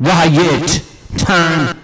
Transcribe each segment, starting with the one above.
Riot time.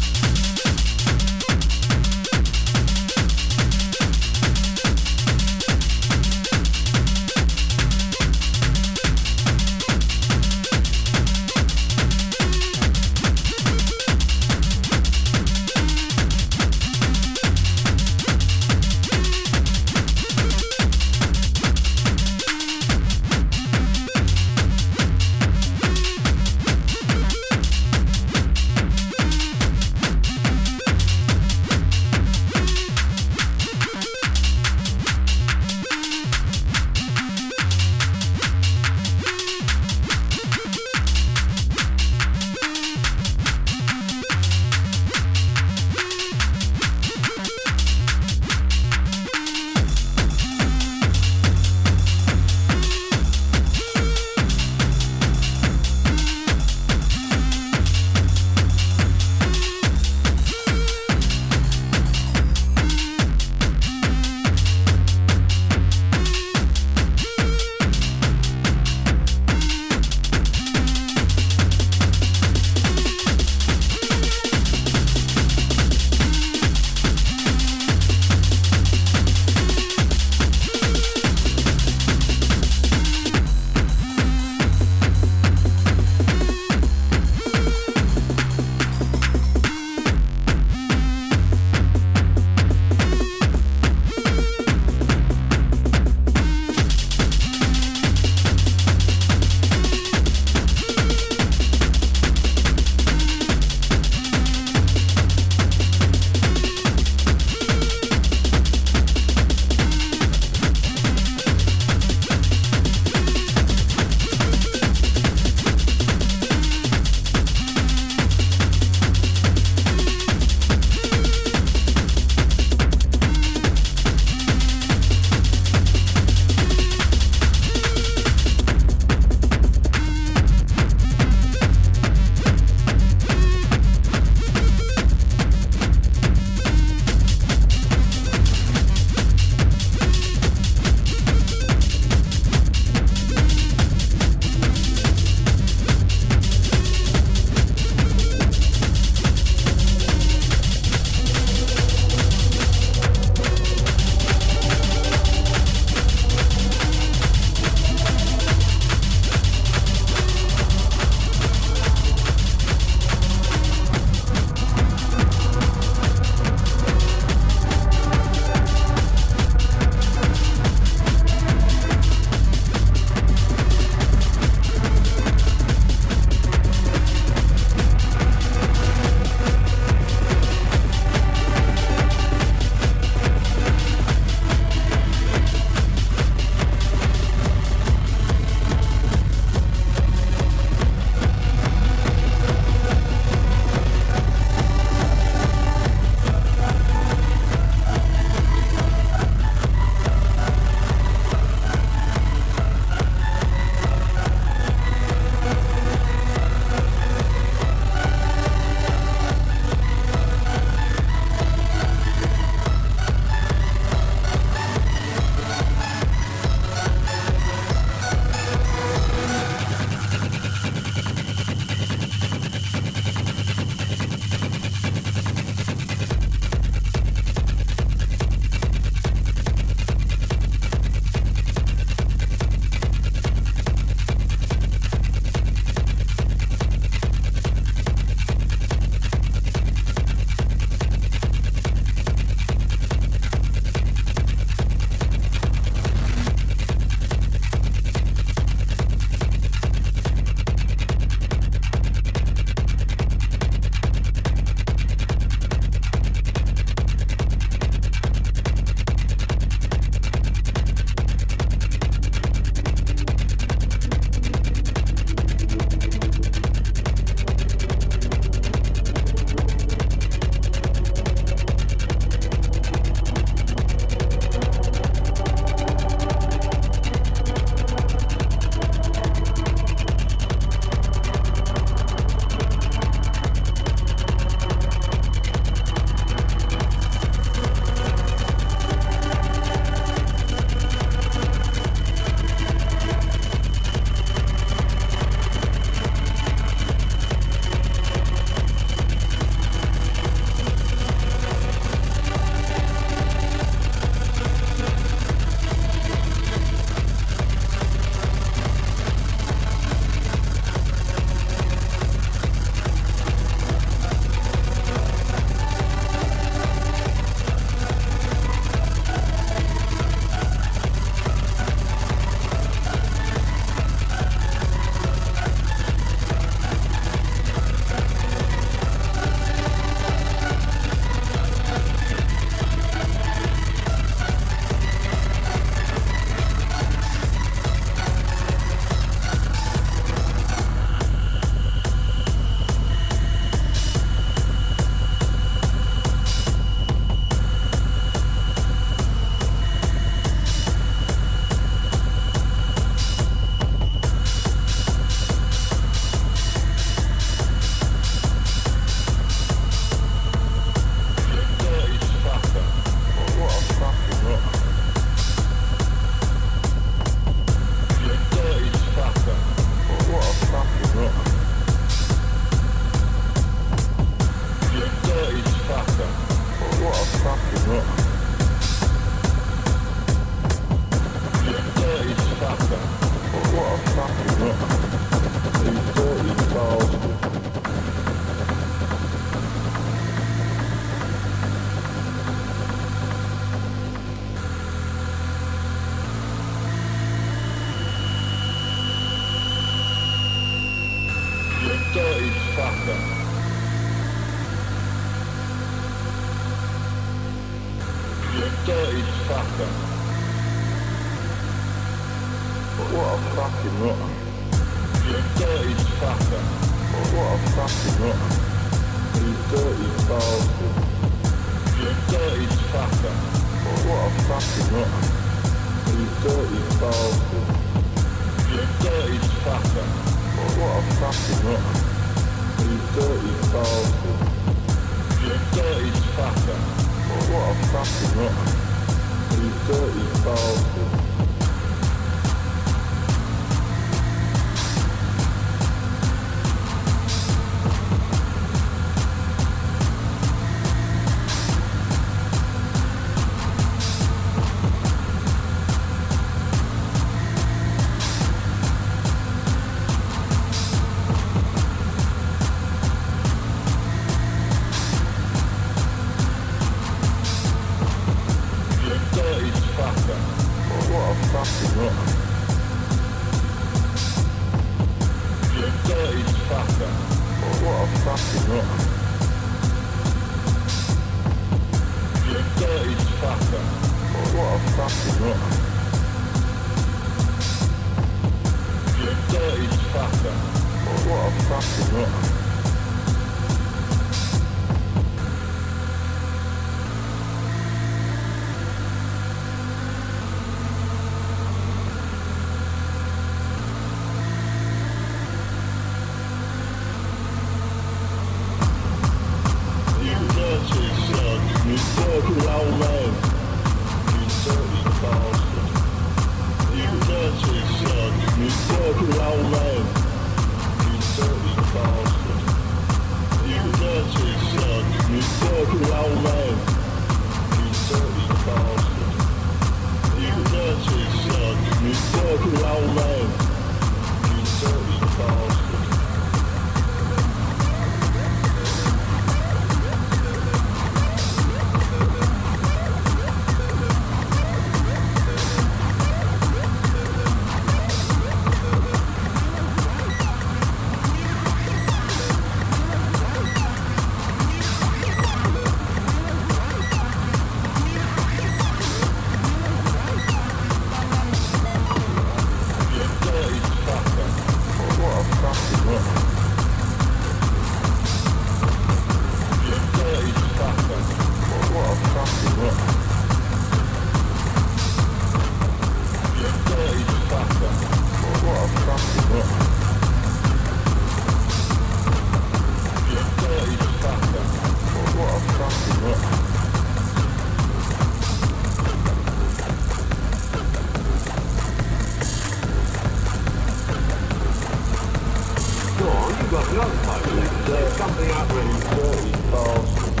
got no time. There's something happening. Dirty fast.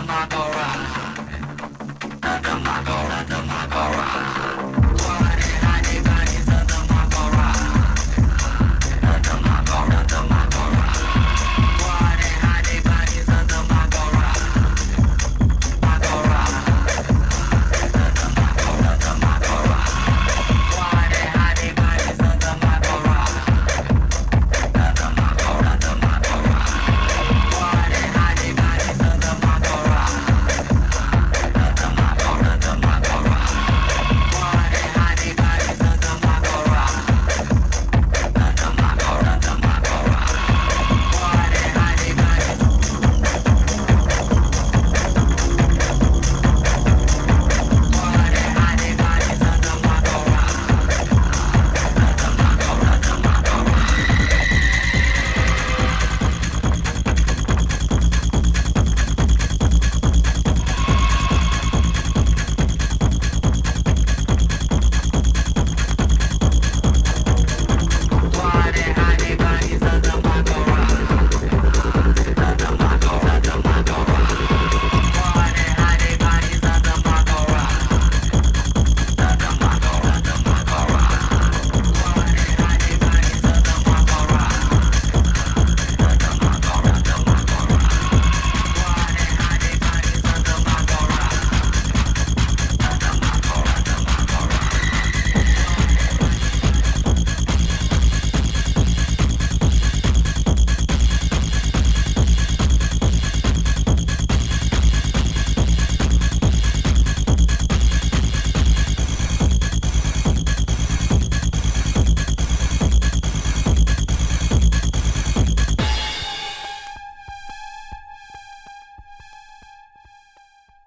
I'm not alright.